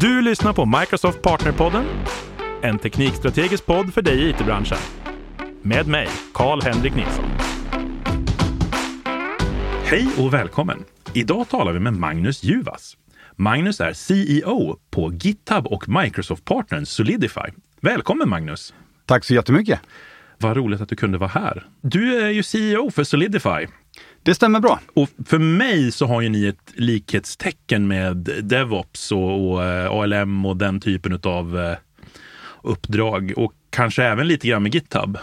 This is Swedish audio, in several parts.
Du lyssnar på Microsoft Partnerpodden, en teknikstrategisk podd för dig i it-branschen. Med mig, Karl-Henrik Nilsson. Hej och välkommen! Idag talar vi med Magnus Juvas. Magnus är CEO på GitHub och Microsoft-partnern Solidify. Välkommen Magnus! Tack så jättemycket! Vad roligt att du kunde vara här. Du är ju CEO för Solidify. Det stämmer bra. Och för mig så har ju ni ett likhetstecken med DevOps och, och eh, ALM och den typen av eh, uppdrag och kanske även lite grann med GitHub.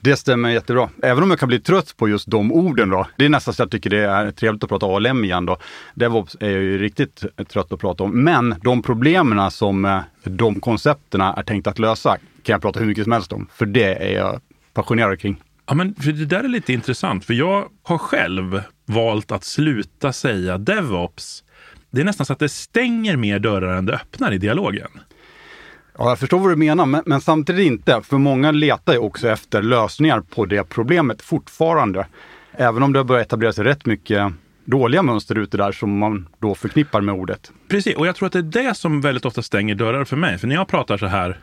Det stämmer jättebra. Även om jag kan bli trött på just de orden då. Det är nästan så jag tycker det är trevligt att prata ALM igen då. DevOps är jag ju riktigt trött att prata om. Men de problemen som eh, de koncepterna är tänkt att lösa kan jag prata hur mycket som helst om. För det är jag passionerad kring. Ja, men för det där är lite intressant, för jag har själv valt att sluta säga DevOps. Det är nästan så att det stänger mer dörrar än det öppnar i dialogen. Ja, jag förstår vad du menar, men, men, samtidigt inte. För många letar ju också efter lösningar på det problemet fortfarande. Även om det har börjat etablera sig rätt mycket dåliga mönster ute där som man då förknippar med ordet. Precis, och jag tror att det är det som väldigt ofta stänger dörrar för mig. För när jag pratar så här,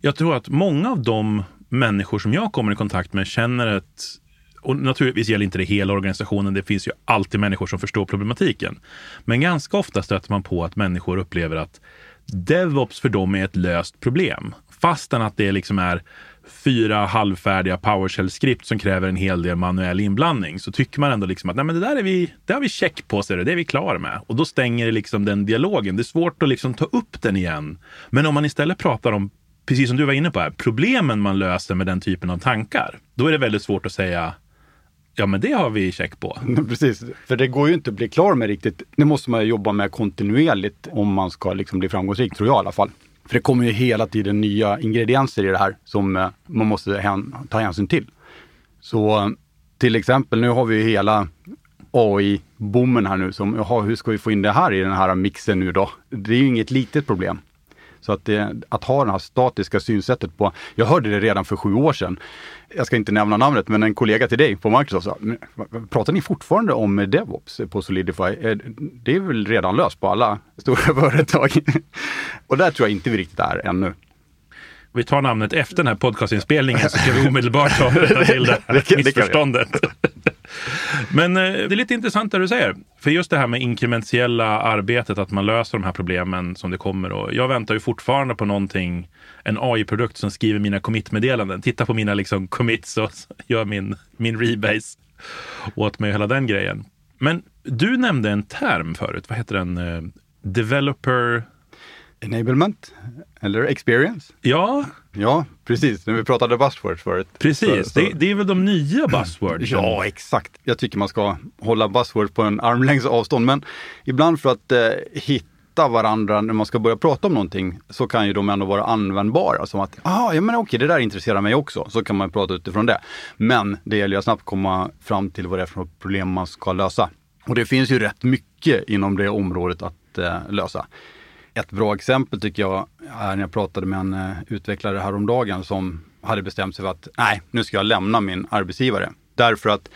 jag tror att många av de människor som jag kommer i kontakt med känner ett och naturligtvis gäller inte det hela organisationen. Det finns ju alltid människor som förstår problematiken. Men ganska ofta stöter man på att människor upplever att DevOps för dem är ett löst problem. Fastän att det liksom är fyra halvfärdiga PowerShell-skript som kräver en hel del manuell inblandning så tycker man ändå liksom att Nej, men det där är vi, det har vi check på, så det är vi klara med. Och då stänger det liksom den dialogen. Det är svårt att liksom ta upp den igen. Men om man istället pratar om precis som du var inne på här, problemen man löser med den typen av tankar, då är det väldigt svårt att säga Ja, men det har vi check på. Precis, för det går ju inte att bli klar med riktigt. Det måste man jobba med kontinuerligt om man ska liksom bli framgångsrik, tror jag i alla fall. För det kommer ju hela tiden nya ingredienser i det här som eh, man måste ta hänsyn till. Så till exempel, nu har vi ju hela AI-bommen här nu som, jaha, hur ska vi få in det här i den här mixen nu då? Det är ju inget litet problem. Så att, det, att ha det här statiska synsättet på, jag hörde det redan för sju år sedan. Jag ska inte nämna namnet, men en kollega till dig på Microsoft sa, pratar ni fortfarande om DevOps på Solidify? Det är väl redan löst på alla stora företag? Och där tror jag inte vi riktigt är ännu vi tar namnet efter den här podcastinspelningen så ska vi omedelbart ta till det här missförståndet. Men eh, det är lite intressant det du säger. För just det här med inkrementiella arbetet, att man löser de här problemen som det kommer. Och jag väntar ju fortfarande på någonting, en AI-produkt som skriver mina commit-meddelanden. Titta på mina liksom, commits och gör min, min rebase åt mig och hela den grejen. Men du nämnde en term förut, vad heter den? Eh, developer Enablement eller experience. Ja. Ja, precis. När vi pratade buzzwords förut. Precis, så, så. Det, det, är väl de nya buzzwords. ja, exakt. Jag tycker man ska hålla buzzwords på en armlängds avstånd. Men ibland för att eh, hitta varandra när man ska börja prata om någonting så kan ju de ändå vara användbara. Som att, ah, ja men okej, det där intresserar mig också. Så kan man prata utifrån det. Men det gäller ju att snabbt komma fram till vad det är för problem man ska lösa. Och det finns ju rätt mycket inom det området att eh, lösa. Ett bra exempel tycker jag är när jag pratade med en eh, utvecklare häromdagen som hade bestämt sig för att nej, nu ska jag lämna min arbetsgivare. Därför att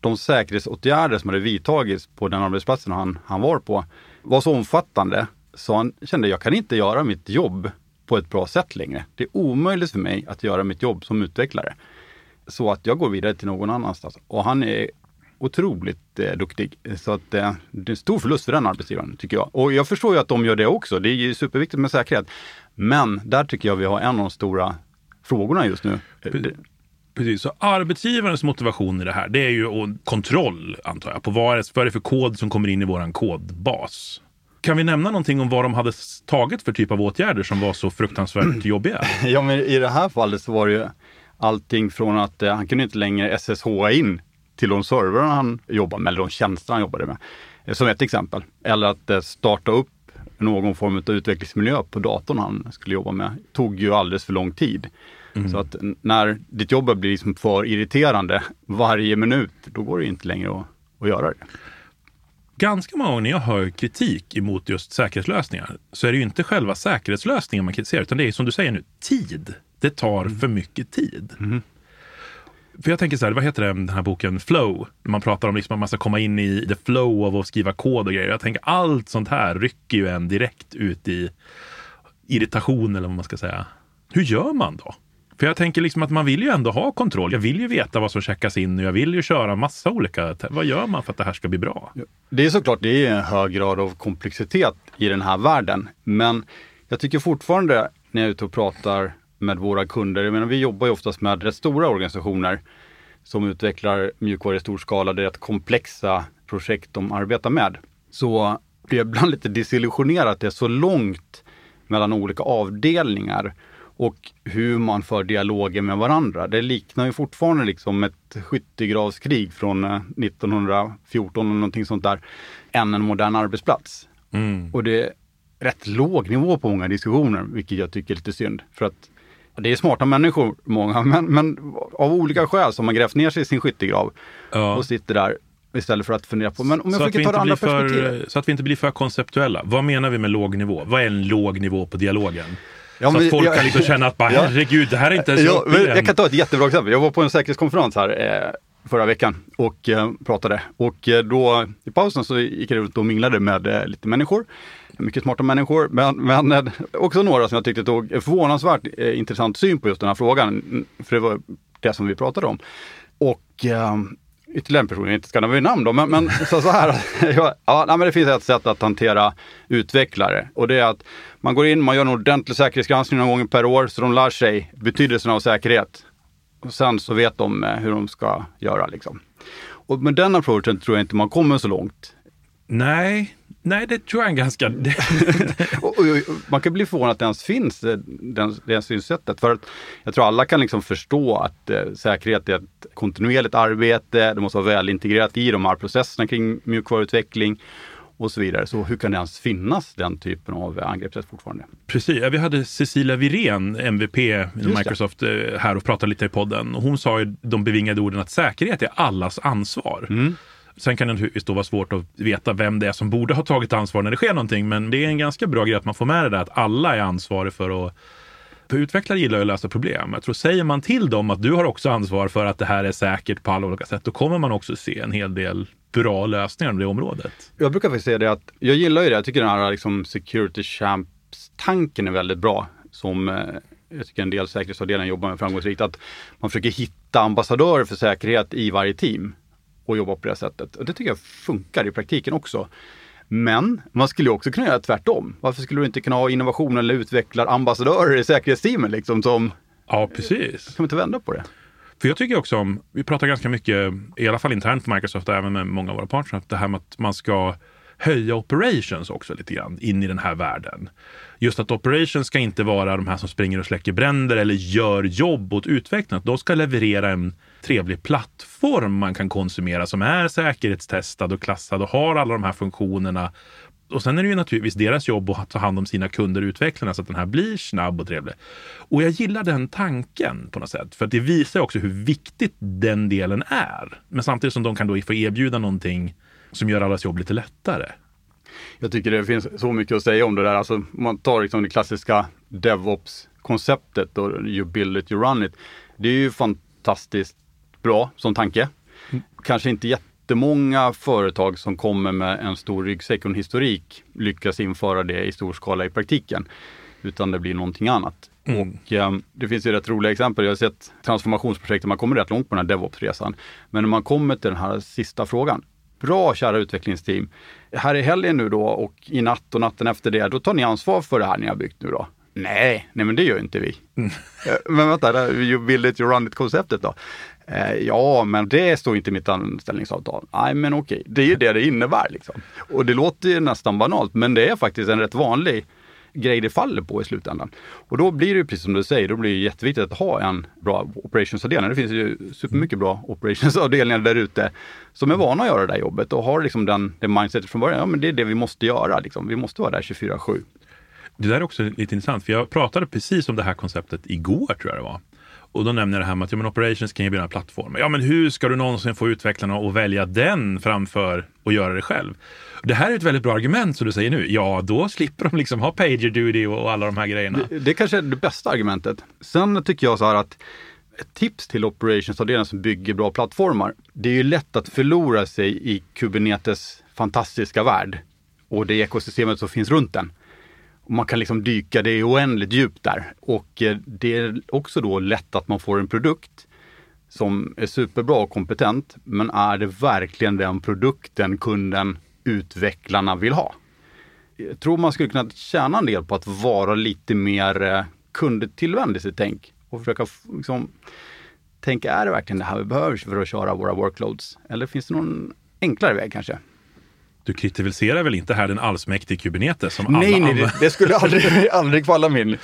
de säkerhetsåtgärder som hade vidtagits på den arbetsplatsen han, han var på var så omfattande så han kände jag kan inte göra mitt jobb på ett bra sätt längre. Det är omöjligt för mig att göra mitt jobb som utvecklare. Så att jag går vidare till någon annanstans. Och han är otroligt eh, duktig. Så att eh, det är en stor förlust för den arbetsgivaren, tycker jag. Och jag förstår ju att de gör det också. Det är ju superviktigt med säkerhet. Men där tycker jag vi har en av de stora frågorna just nu. Precis, så arbetsgivarens motivation i det här, det är ju kontroll, antar jag, på vad är det för kod som kommer in i våran kodbas. Kan vi nämna någonting om vad de hade tagit för typ av åtgärder som var så fruktansvärt jobbiga? Ja, men i det här fallet så var det ju allting från att eh, han kunde inte längre SSH in till de servrarna han jobbade med, eller de tjänster han jobbade med. Eh, som ett exempel. Eller att eh, starta upp någon form av utvecklingsmiljö på datorn han skulle jobba med. tog ju alldeles för lång tid. Mm. Så att när ditt jobb blir liksom för irriterande varje minut, då går det inte längre att, att göra det. Ganska många gånger när jag hör kritik emot just säkerhetslösningar så är det ju inte själva säkerhetslösningen man kritiserar, utan det är som du säger nu, tid. Det tar mm. för mycket tid. Mm. För jag tänker så här, vad heter det, den här boken Flow? Man pratar om liksom att man ska komma in i the flow av att skriva kod och grejer. Jag tänker allt sånt här rycker ju en direkt ut i irritation eller vad man ska säga. Hur gör man då? För jag tänker liksom att man vill ju ändå ha kontroll. Jag vill ju veta vad som checkas in och jag vill ju köra massa olika... Vad gör man för att det här ska bli bra? Det är såklart, det är en hög grad av komplexitet i den här världen. Men jag tycker fortfarande när jag är ute och pratar med våra kunder, jag menar vi jobbar ju oftast med rätt stora organisationer som utvecklar mjukvara i stor skala. Det är rätt komplexa projekt de arbetar med. Så blir jag ibland lite desillusionerad att det är så långt mellan olika avdelningar och hur man för dialoger med varandra. Det liknar ju fortfarande liksom ett skyttegravskrig från 1914 eller någonting sånt där, än en modern arbetsplats. Mm. Och det är rätt låg nivå på många diskussioner, vilket jag tycker är lite synd. För att det är smarta människor, många, men, men av olika skäl så har man grävt ner sig i sin skyttegrav ja. och sitter där istället för att fundera på, men om jag försöker ta det andra perspektivet. Så att vi inte blir för konceptuella. Vad menar vi med låg nivå? Vad är en låg nivå på dialogen? Ja, så att folk jag, kan liksom känna att bara, herregud, det här är inte ens ja, Jag kan ta ett jättebra exempel. Jag var på en säkerhetskonferens här eh, förra veckan och eh, pratade. Och eh, då i pausen så gick jag runt och minglade med eh, lite människor. Mycket smarta människor, men, men också några som jag tyckte tog förvånansvärt intressant syn på just den här frågan. För det var det som vi pratade om. Och ytterligare en person, jag inte ska nämna vid namn då, men, men så, så här. ja, men det finns ett sätt att hantera utvecklare och det är att man går in, man gör en ordentlig säkerhetsgranskning någon gång per år så de lär sig betydelsen av säkerhet. Och sen så vet de eh, hur de ska göra liksom. Och med den approachen tror jag inte man kommer så långt. Nej, Nej, det tror jag är ganska... och, och, och, man kan bli förvånad att det ens finns, eh, det, det synsättet. För att jag tror alla kan liksom förstå att eh, säkerhet är ett kontinuerligt arbete. Det måste vara väl integrerat i de här processerna kring mjukvaruutveckling och så vidare. Så hur kan det ens finnas den typen av angreppssätt fortfarande? Precis, vi hade Cecilia Virén, MVP inom Microsoft, eh, här och pratade lite i podden. hon sa ju de bevingade orden att säkerhet är allas ansvar. Mm. Sen kan det naturligtvis då vara svårt att veta vem det är som borde ha tagit ansvar när det sker någonting. Men det är en ganska bra grej att man får med det där att alla är ansvariga för att utvecklare gillar ju att lösa problem. Jag tror säger man till dem att du har också ansvar för att det här är säkert på alla olika sätt, då kommer man också se en hel del bra lösningar på det området. Jag brukar faktiskt säga det att jag gillar ju det. Jag tycker den här liksom security champs-tanken är väldigt bra. Som eh, jag tycker en del säkerhetsavdelningar jobbar med framgångsrikt. Att man försöker hitta ambassadörer för säkerhet i varje team och jobba på det sättet. Och det tycker jag funkar i praktiken också. Men man skulle också kunna göra tvärtom. Varför skulle du inte kunna ha innovation eller utvecklarambassadörer i säkerhetsteamen liksom som... Ja, precis. Kan man inte vända på det? För jag tycker också om, vi pratar ganska mycket, i alla fall internt på Microsoft även med många av våra partners, det här med att man ska höja operations också lite grann in i den här världen. Just att operations ska inte vara de här som springer och släcker bränder eller gör jobb åt utvecklarna. De ska leverera en trevlig plattform man kan konsumera som är säkerhetstestad och klassad och har alla de här funktionerna. Och sen är det ju naturligtvis deras jobb att ta hand om sina kunder, och utvecklarna, så att den här blir snabb och trevlig. Och jag gillar den tanken på något sätt, för att det visar också hur viktigt den delen är. Men samtidigt som de kan då få erbjuda någonting som gör allas jobb lite lättare. Jag tycker det finns så mycket att säga om det där. Alltså, man tar liksom det klassiska DevOps-konceptet och you build it, you run it. Det är ju fantastiskt bra som tanke. Mm. Kanske inte jättemånga företag som kommer med en stor ryggsäck och en historik lyckas införa det i stor skala i praktiken. Utan det blir någonting annat. Mm. Och eh, Det finns ju rätt roliga exempel. Jag har sett transformationsprojekt där man kommer rätt långt på den här DevOps-resan. Men när man kommer till den här sista frågan. Bra kära utvecklingsteam. Här i helgen nu då och i natt och natten efter det, då tar ni ansvar för det här ni har byggt nu då? Nej, nej men det gör inte vi. Mm. Eh, men vänta, you build it, you run it-konceptet då. Eh, ja, men det står inte i mitt anställningsavtal. Nej, men okej, det är ju det det innebär. Liksom. Och det låter ju nästan banalt, men det är faktiskt en rätt vanlig grej det faller på i slutändan. Och då blir det precis som du säger, då blir det jätteviktigt att ha en bra operationsavdelning. Det finns ju supermycket bra operationsavdelningar där ute som är vana att göra det där jobbet och har liksom den, det mindsetet från början. Ja, men det är det vi måste göra. Liksom. Vi måste vara där 24-7. Det där är också lite intressant, för jag pratade precis om det här konceptet igår, tror jag det var. Och då nämner jag det här med att ja, men operations kan erbjuda plattformar. Ja, men hur ska du någonsin få utvecklarna att välja den framför att göra det själv? Det här är ett väldigt bra argument som du säger nu. Ja, då slipper de liksom ha pager duty och alla de här grejerna. Det, det kanske är det bästa argumentet. Sen tycker jag så här att ett tips till operationsavdelningen som bygger bra plattformar. Det är ju lätt att förlora sig i Kubernetes fantastiska värld och det ekosystemet som finns runt den. Man kan liksom dyka det är oändligt djupt där och eh, det är också då lätt att man får en produkt som är superbra och kompetent, men är det verkligen den produkten kunden, utvecklarna vill ha? Jag tror man skulle kunna tjäna en del på att vara lite mer eh, kundtillvänd i sitt tänk och försöka liksom, tänka, är det verkligen det här vi behöver för att köra våra workloads? Eller finns det någon enklare väg kanske? Du kritiserar väl inte här den allsmäktige Kubernetes som nej, alla Nej, det, det skulle aldrig, aldrig falla min.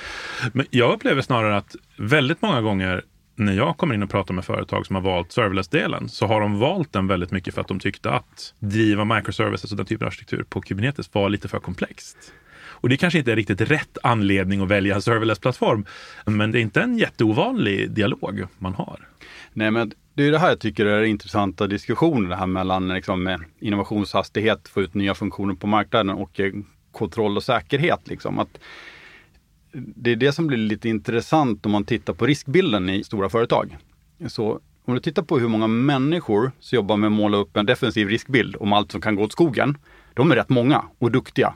Men jag upplever snarare att väldigt många gånger när jag kommer in och pratar med företag som har valt serverless-delen så har de valt den väldigt mycket för att de tyckte att driva microservices och den typen av arkitektur på Kubernetes var lite för komplext. Och det kanske inte är riktigt rätt anledning att välja en serverless-plattform, men det är inte en jätteovanlig dialog man har. Nej, men det är det här jag tycker är intressanta diskussioner, det här mellan liksom, eh, innovationshastighet, få ut nya funktioner på marknaden och eh, kontroll och säkerhet. Liksom. Att det är det som blir lite intressant om man tittar på riskbilden i stora företag. Så om du tittar på hur många människor som jobbar med att måla upp en defensiv riskbild om allt som kan gå åt skogen. De är rätt många och duktiga.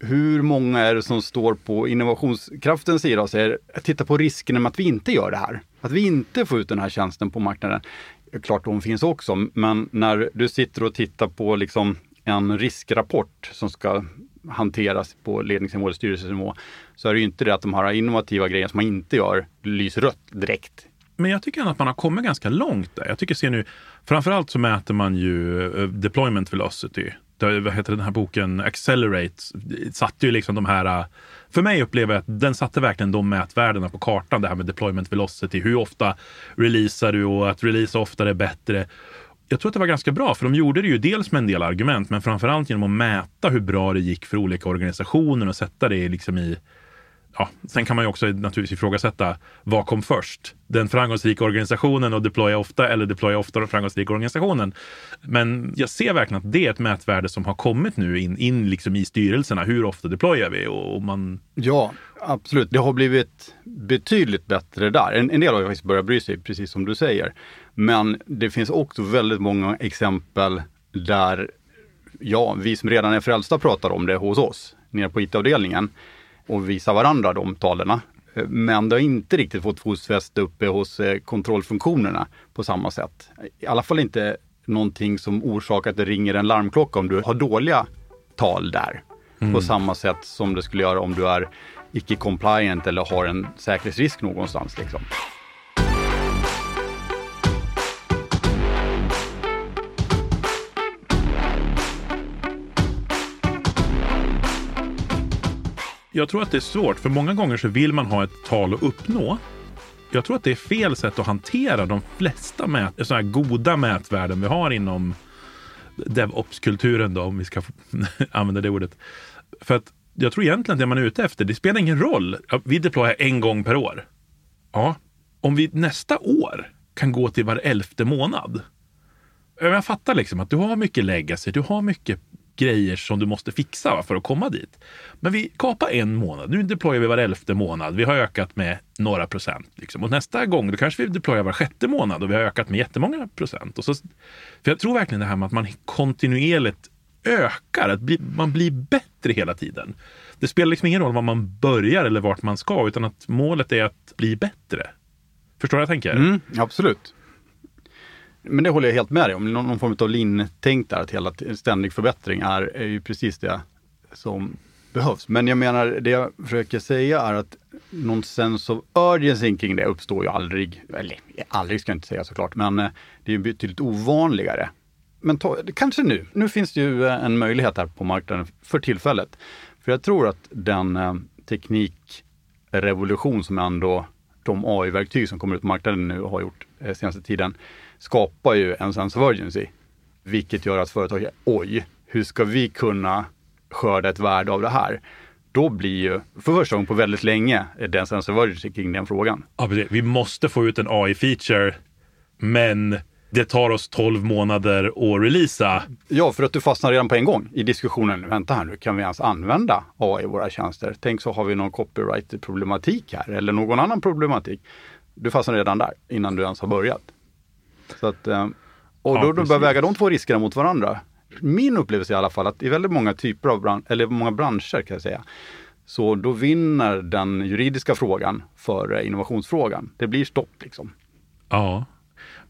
Hur många är det som står på innovationskraftens sida och säger, titta på riskerna med att vi inte gör det här. Att vi inte får ut den här tjänsten på marknaden. Klart de finns också, men när du sitter och tittar på liksom en riskrapport som ska hanteras på ledningsnivå eller styrelsenivå så är det ju inte det att de här innovativa grejerna som man inte gör lyser rött direkt. Men jag tycker att man har kommit ganska långt där. Jag tycker se nu, framförallt så mäter man ju eh, deployment velocity. Det, vad heter den här boken? Accelerate satte ju liksom de här äh, för mig upplever jag att den satte verkligen de mätvärdena på kartan. Det här med deployment velocity. Hur ofta releasar du och att releasa oftare är bättre jag tror att det var ganska bra, för de gjorde det ju dels med en del argument, men framförallt genom att mäta hur bra det gick för olika organisationer och sätta det liksom i Ja, sen kan man ju också naturligtvis ifrågasätta vad kom först? Den framgångsrika organisationen och deploya ofta eller deploya ofta den framgångsrika organisationen. Men jag ser verkligen att det är ett mätvärde som har kommit nu in, in liksom i styrelserna. Hur ofta deployar vi? Och man... Ja, absolut. Det har blivit betydligt bättre där. En, en del har ju faktiskt börjat bry sig, precis som du säger. Men det finns också väldigt många exempel där, ja, vi som redan är frälsta pratar om det hos oss, nere på IT-avdelningen och visar varandra de talen. Men det har inte riktigt fått fotfäste uppe hos eh, kontrollfunktionerna på samma sätt. I alla fall inte någonting som orsakar att det ringer en larmklocka om du har dåliga tal där. Mm. På samma sätt som det skulle göra om du är icke-compliant eller har en säkerhetsrisk någonstans. Liksom. Jag tror att det är svårt, för många gånger så vill man ha ett tal att uppnå. Jag tror att det är fel sätt att hantera de flesta mät, så här goda mätvärden vi har inom DevOps-kulturen då, om vi ska använda det ordet. För att jag tror egentligen att det man är ute efter, det spelar ingen roll. Vi deployar en gång per år. Ja, om vi nästa år kan gå till var elfte månad. Jag fattar liksom att du har mycket legacy, du har mycket grejer som du måste fixa för att komma dit. Men vi kapar en månad. Nu deployar vi var elfte månad. Vi har ökat med några procent. Liksom. Och nästa gång då kanske vi deployar var sjätte månad och vi har ökat med jättemånga procent. Och så, för jag tror verkligen det här med att man kontinuerligt ökar, att bli, man blir bättre hela tiden. Det spelar liksom ingen roll var man börjar eller vart man ska, utan att målet är att bli bättre. Förstår du vad jag tänker? Mm, absolut. Men det håller jag helt med dig om. Någon, någon form av lintänk där, att hela ständig förbättring är, är ju precis det som behövs. Men jag menar, det jag försöker säga är att någon sense of urgency kring det uppstår ju aldrig. Eller aldrig ska jag inte säga såklart, men eh, det är ju betydligt ovanligare. Men ta, kanske nu. Nu finns det ju eh, en möjlighet här på marknaden för tillfället. För jag tror att den eh, teknikrevolution som ändå de AI-verktyg som kommer ut på marknaden nu har gjort senaste tiden skapar ju en sense of urgency. Vilket gör att företag, oj, hur ska vi kunna skörda ett värde av det här? Då blir ju, för första gången på väldigt länge, den sense of urgency kring den frågan. Ja, Vi måste få ut en AI-feature, men det tar oss 12 månader att releasa. Ja, för att du fastnar redan på en gång i diskussionen. Vänta här nu, kan vi ens använda AI i våra tjänster? Tänk så har vi någon copyright-problematik här eller någon annan problematik. du fastnar redan där innan du ens har börjat. Så att, eh, och Ja, då, då bör precis. väga de två riskerna mot varandra. Min upplevelse i alla fall att i väldigt många typer av bran- eller många branscher kan jag säga, så då vinner den juridiska frågan före innovationsfrågan. Det blir stopp liksom. Ja.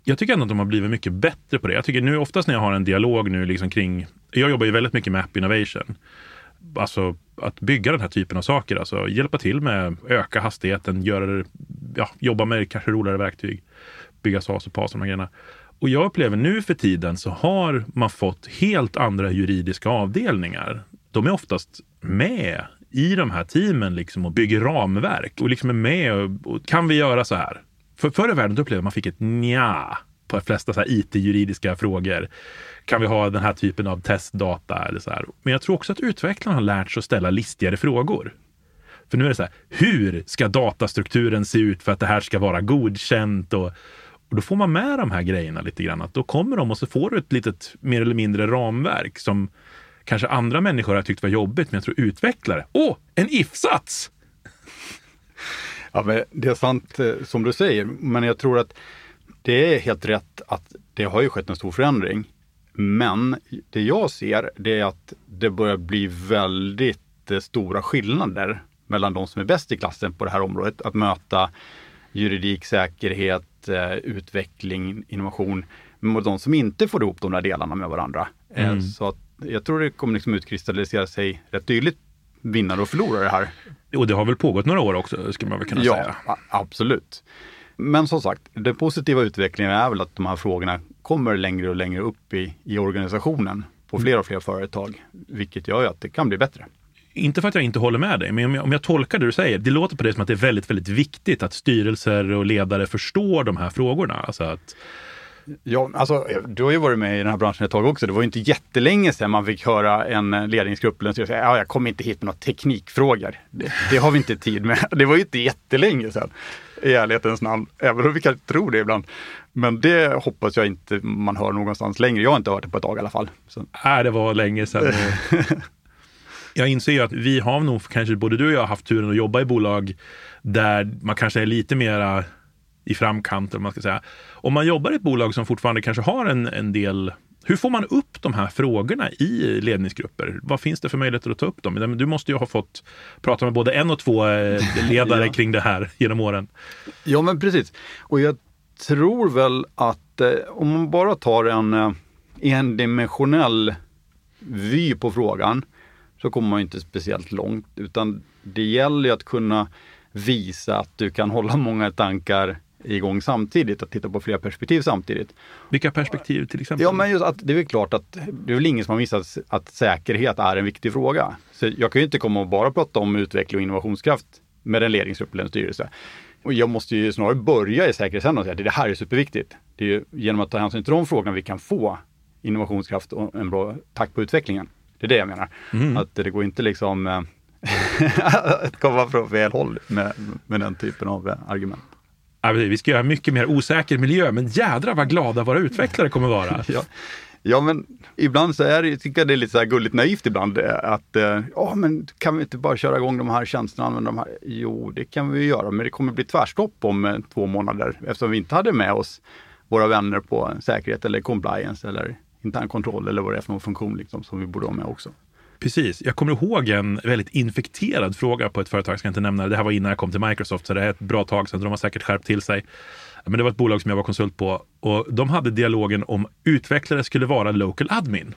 Jag tycker ändå att de har blivit mycket bättre på det. Jag tycker nu oftast när jag har en dialog nu liksom kring, jag jobbar ju väldigt mycket med app innovation. Alltså att bygga den här typen av saker, alltså hjälpa till med öka hastigheten, göra det, ja, jobba med kanske roligare verktyg, bygga SAS och PAS och de här grejerna. Och jag upplever nu för tiden så har man fått helt andra juridiska avdelningar. De är oftast med i de här teamen liksom och bygger ramverk och liksom är med och, och kan vi göra så här? För förr i världen då upplevde att man fick ett nja på de flesta så här IT-juridiska frågor. Kan vi ha den här typen av testdata eller så här? Men jag tror också att utvecklarna har lärt sig att ställa listigare frågor. För nu är det så här, hur ska datastrukturen se ut för att det här ska vara godkänt? Och, och då får man med de här grejerna lite grann. Att då kommer de och så får du ett litet mer eller mindre ramverk som kanske andra människor har tyckt var jobbigt, men jag tror utvecklare, åh, en if-sats! Ja, men det är sant eh, som du säger, men jag tror att det är helt rätt att det har ju skett en stor förändring. Men det jag ser, det är att det börjar bli väldigt eh, stora skillnader mellan de som är bäst i klassen på det här området. Att möta juridik, säkerhet, utveckling, innovation mot de som inte får ihop de där delarna med varandra. Eh, Mm. Så att jag tror det kommer liksom utkristallisera sig rätt tydligt vinnare och förlorare här. Och det har väl pågått några år också, skulle man väl kunna ja, säga. a- absolut. Men som sagt, den positiva utvecklingen är väl att de här frågorna kommer längre och längre upp i, i organisationen på fler och fler företag, vilket gör ju att det kan bli bättre. Inte för att jag inte håller med dig, men om jag, om jag tolkar det du säger, det låter på det som att det är väldigt, väldigt viktigt att styrelser och ledare förstår de här frågorna. Alltså att, Ja, alltså, du har ju varit med i den här branschen ett tag också. Det var ju inte jättelänge sedan man fick höra en ledningsgrupp eller en styrelse säga, ja, jag kommer inte hit med några teknikfrågor. Det, det har vi inte tid med. Det var ju inte jättelänge sedan, i ärlighetens namn. Även om vi kan tro det ibland. Men det hoppas jag inte man hör någonstans längre. Jag har inte hört det på ett tag i alla fall. Så, äh, det var länge sedan. Jag inser ju att vi har nog, kanske både du och jag, haft turen att jobba i bolag där man kanske är lite mera i framkant, vad man ska säga. Om man jobbar i ett bolag som fortfarande kanske har en, en del hur får man upp de här frågorna i ledningsgrupper? Vad finns det för möjligheter att ta upp dem? Du måste ju ha fått prata med både en och två eh, ledare Ja. kring det här genom åren. Ja, men precis. Och jag tror väl att eh, om man bara tar en eh, endimensionell vy på frågan så kommer man inte speciellt långt. Utan det gäller ju att kunna visa att du kan hålla många tankar igång samtidigt, att titta på flera perspektiv samtidigt. Vilka perspektiv till exempel? Ja, men just att det är väl klart att det är väl ingen som har missat att säkerhet är en viktig fråga. Så jag kan ju inte komma och bara prata om utveckling och innovationskraft med en ledningsgrupp eller en styrelse. Och jag måste ju snarare börja i säkerhetsänden och säga att det här är superviktigt. Det är ju genom att ta hänsyn till de frågorna vi kan få innovationskraft och en bra takt på utvecklingen. Det är det jag menar. Att det går inte liksom eh, att komma från fel håll med, med den typen av eh, argument. Ja, vi ska göra mycket mer osäker miljö, men jädra vad glada våra utvecklare kommer vara. Ja. ja, men ibland så är det, jag tycker jag det är lite så här gulligt naivt ibland eh, att ja, men kan vi inte bara köra igång de här tjänsterna, använda de här? Jo, det kan vi ju göra, men det kommer bli tvärstopp om två månader eftersom vi inte hade med oss våra vänner på säkerhet eller compliance eller intern kontroll eller vad det är för någon funktion liksom, som vi borde ha med också. Precis. Jag kommer ihåg en väldigt infekterad fråga på ett företag, jag ska inte nämna det. Det här var innan jag kom till Microsoft, så det är ett bra tag sedan. De har säkert skärpt till sig. Men det var ett bolag som jag var konsult på och de hade dialogen om utvecklare skulle vara local admin.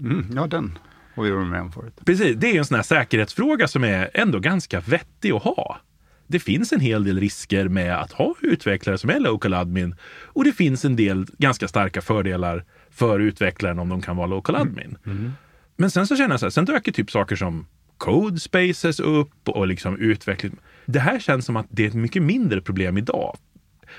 Mm, ja, den har vi varit med om förut. Precis, det är en sån här säkerhetsfråga som är ändå ganska vettig att ha. Det finns en hel del risker med att ha utvecklare som är local admin och det finns en del ganska starka fördelar för utvecklaren om de kan vara local admin. Men sen så känner jag så här, sen dök ju typ saker som code spaces upp och liksom utveckling. Det här känns som att det är ett mycket mindre problem idag.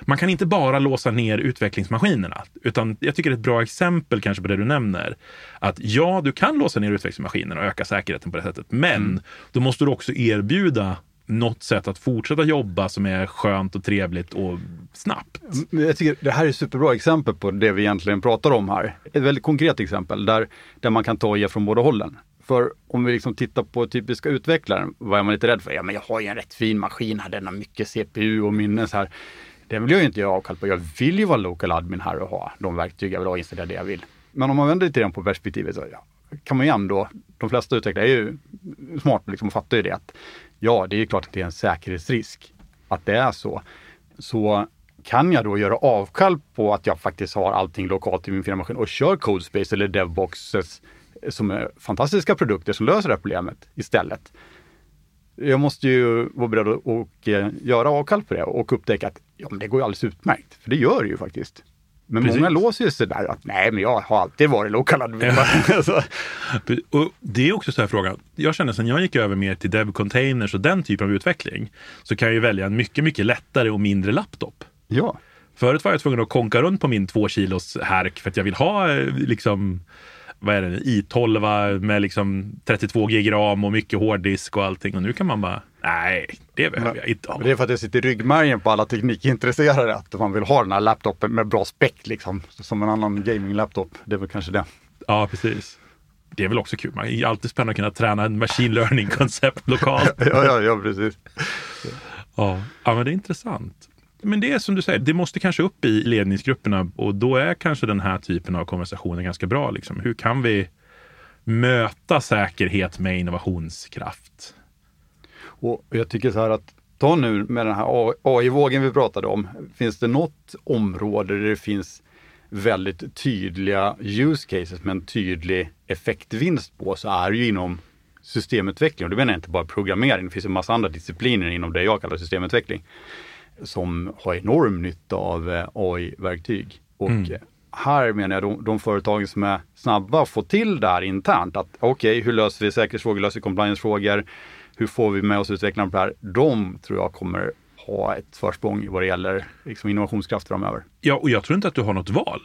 Man kan inte bara låsa ner utvecklingsmaskinerna, utan jag tycker det är ett bra exempel kanske på det du nämner. Att ja, du kan låsa ner utvecklingsmaskinerna och öka säkerheten på det sättet, men då måste du också erbjuda något sätt att fortsätta jobba som är skönt och trevligt och snabbt. Jag tycker det här är ett superbra exempel på det vi egentligen pratar om här. Ett väldigt konkret exempel där, där man kan ta och ge från båda hållen. För om vi liksom tittar på typiska utvecklare, vad är man lite rädd för? Ja, men jag har ju en rätt fin maskin här, den har mycket CPU och minne så här. Den vill jag ju inte göra avkall på. Jag vill ju vara local admin här och ha de verktyg jag vill ha installera det jag vill. Men om man vänder lite grann på perspektivet så ja, kan man ju ändå, de flesta utvecklare är ju smarta liksom och fattar ju det att ja, det är ju klart att det är en säkerhetsrisk att det är så. Så kan jag då göra avkall på att jag faktiskt har allting lokalt i min firmamaskin och kör Codespace eller Devboxes som är fantastiska produkter som löser det här problemet istället. Jag måste ju vara beredd att och, eh, göra avkall på det och upptäcka att ja, men det går ju alldeles utmärkt. För det gör det ju faktiskt. Men Precis. många låser ju sig där att nej, men jag har alltid varit lokal admin. Så- Och det är också så här frågan. Jag känner sen jag gick över mer till dev containers och den typen av utveckling så kan jag ju välja en mycket, mycket lättare och mindre laptop. ja. Förut var jag tvungen att konka runt på min två kilos härk för att jag vill ha eh, liksom vad är det, i12 med liksom 32 gig ram och mycket hårddisk och allting. Och nu kan man bara, nej, det behöver jag inte ha. Men det är för att det sitter i ryggmärgen på alla teknikintresserade att man vill ha den här laptopen med bra späck liksom. Som en annan gaming-laptop. Det är väl kanske det. Ja, precis. Det är väl också kul. Man är alltid spännande att kunna träna en machine learning-koncept lokalt. ja, ja, ja, precis. Ja. ja, men det är intressant. Men det är som du säger, det måste kanske upp i ledningsgrupperna och då är kanske den här typen av konversationer ganska bra. Liksom. Hur kan vi möta säkerhet med innovationskraft? Och jag tycker så här att ta nu med den här AI-vågen vi pratade om. Finns det något område där det finns väldigt tydliga use cases med en tydlig effektvinst på så är det ju inom systemutveckling. Och det menar jag inte bara programmering. Det finns en massa andra discipliner inom det jag kallar systemutveckling som har enorm nytta av eh, AI-verktyg. Och Mm. eh, här menar jag de, de företag som är snabba att få till det här internt. Att okej, hur löser vi säkerhetsfrågor, löser vi compliance-frågor? Hur får vi med oss utvecklarna på det här? De tror jag kommer ha ett försprång vad det gäller liksom, innovationskraft framöver. Ja, och jag tror inte att du har något val.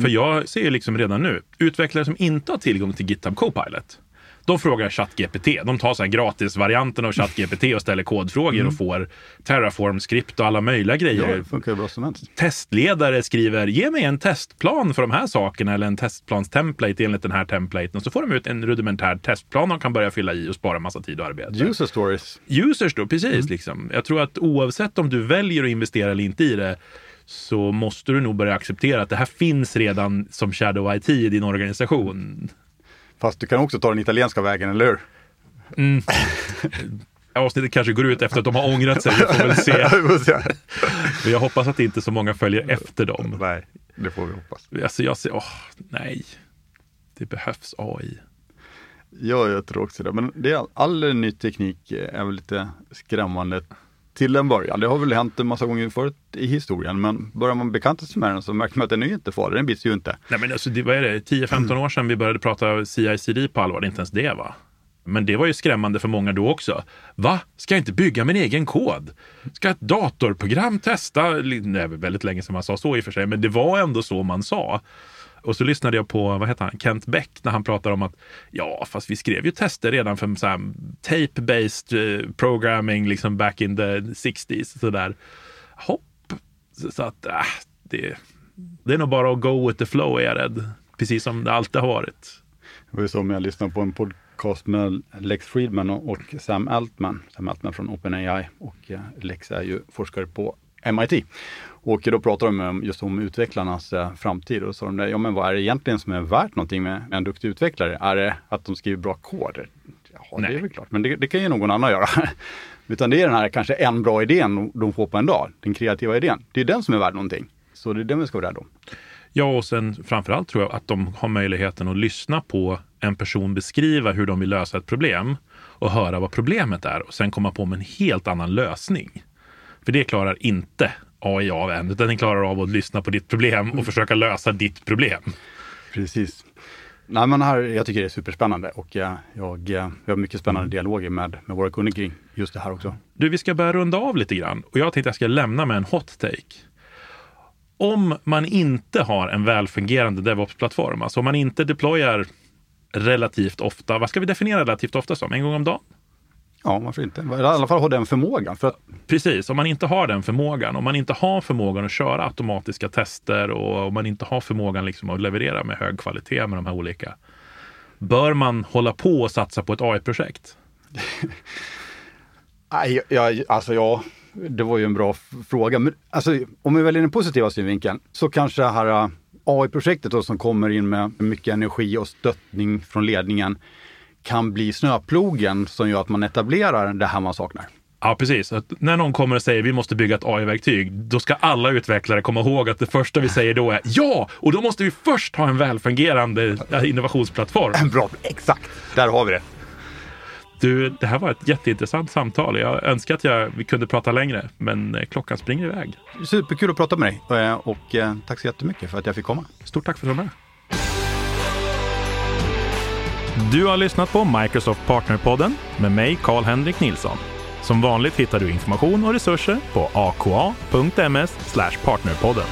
För jag ser liksom redan nu, utvecklare som inte har tillgång till GitHub Copilot, de frågar ChatGPT. De tar så här gratisvarianten av ChatGPT och ställer kodfrågor och får Terraform-skript och alla möjliga grejer. det funkar bra som helst. testledare skriver ge mig en testplan för de här sakerna eller en testplanstemplate enligt den här templaten. Och så får de ut en rudimentär testplan de kan börja fylla i och spara massa tid och arbete. User stories. Users då, precis. Liksom. Jag tror att oavsett om du väljer att investera eller inte i det så måste du nog börja acceptera att det här finns redan som Shadow IT i din organisation. Fast du kan också ta den italienska vägen, eller hur? Avsnittet kanske går ut efter att de har ångrat sig, vi får väl se. Men jag hoppas att inte så många följer efter dem. Nej, det får vi hoppas. Alltså jag ser, åh, nej. Det behövs AI. Ja, jag tror också det. Men det är, all ny teknik är väl lite skrämmande till en början. Det har väl hänt en massa gånger förut i historien, men börjar man bekanta sig med den så märker man att den är ju inte farlig. Den bits ju inte. Nej men alltså, det, vad är det, 10-15 år sedan vi började prata CI-CD på allvar, det är inte ens det va? Men det var ju skrämmande för många då också. Va? Ska jag inte bygga min egen kod? Ska ett datorprogram testa? Det är väl väldigt länge sedan man sa så i och för sig, men det var ändå så man sa. Och så lyssnade jag på, vad heter han, Kent Beck när han pratar om att ja, fast vi skrev ju tester redan för tape-based eh, programming liksom back in the 60s. Så där. Hopp. Så, så att, äh, det, det är nog bara att go with the flow är jag rädd. Precis som det alltid har varit. Det var ju som jag lyssnade på en podcast med Lex Friedman och Sam Altman. Sam Altman från OpenAI och eh, Lex är ju forskare på MIT. Och då pratar de just om utvecklarnas eh, framtid och sa de där, ja men vad är det egentligen som är värt någonting med en duktig utvecklare? Är det att de skriver bra kod? Ja, det Nej. är väl klart, men det, det kan ju någon annan göra. Utan det är den här kanske en bra idén de får på en dag, den kreativa idén. Det är den som är värd någonting. Så det är den vi ska vara rädda om. Ja, och sen framförallt tror jag att de har möjligheten att lyssna på en person beskriva hur de vill lösa ett problem och höra vad problemet är och sen komma på med en helt annan lösning. För det klarar inte AI av än, utan den klarar av att lyssna på ditt problem och försöka lösa ditt problem. Precis. Nej, men här, jag tycker det är superspännande och jag, eh, vi har mycket spännande dialoger med, med våra kunder kring just det här också. Du, vi ska börja runda av lite grann och jag tänkte jag ska lämna med en hot take. Om man inte har en välfungerande DevOps-plattform, alltså om man inte deployar relativt ofta, vad ska vi definiera relativt ofta som? En gång om dagen? Ja, varför inte? I alla fall ha den förmågan. För att, Precis, om man inte har den förmågan, om man inte har förmågan att köra automatiska tester och om man inte har förmågan liksom att leverera med hög kvalitet med de här olika, bör man hålla på och satsa på ett AI-projekt? nej, jag, alltså ja, det var ju en bra fråga. Men alltså, om vi väljer den positiva synvinkeln så kanske det här äh, AI-projektet som kommer in med mycket energi och stöttning från ledningen kan bli snöplogen som gör att man etablerar det här man saknar. Ja, precis. Att när någon kommer och säger vi måste bygga ett AI-verktyg, då ska alla utvecklare komma ihåg att det första vi säger då är ja, och då måste vi först ha en välfungerande innovationsplattform. Bra, exakt. Där har vi det. Du, det här var ett jätteintressant samtal. Jag önskar att jag, vi kunde prata längre, men eh, klockan springer iväg. Superkul att prata med dig eh, och eh, tack så jättemycket för att jag fick komma. Stort tack för att du var med. Du har lyssnat på Microsoft Partnerpodden med mig, Karl-Henrik Nilsson. Som vanligt hittar du information och resurser på aka.ms partnerpodden.